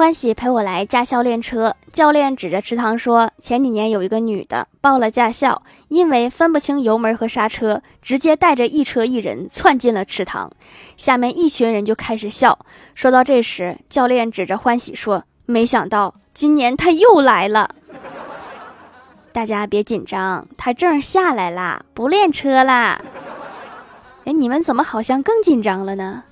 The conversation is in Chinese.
欢喜陪我来驾校练车，教练指着池塘说：“前几年有一个女的报了驾校，因为分不清油门和刹车，直接带着一车一人窜进了池塘。”下面一群人就开始笑。说到这时，教练指着欢喜说：“没想到今年他又来了。”大家别紧张，他证下来啦，不练车啦。哎，你们怎么好像更紧张了呢？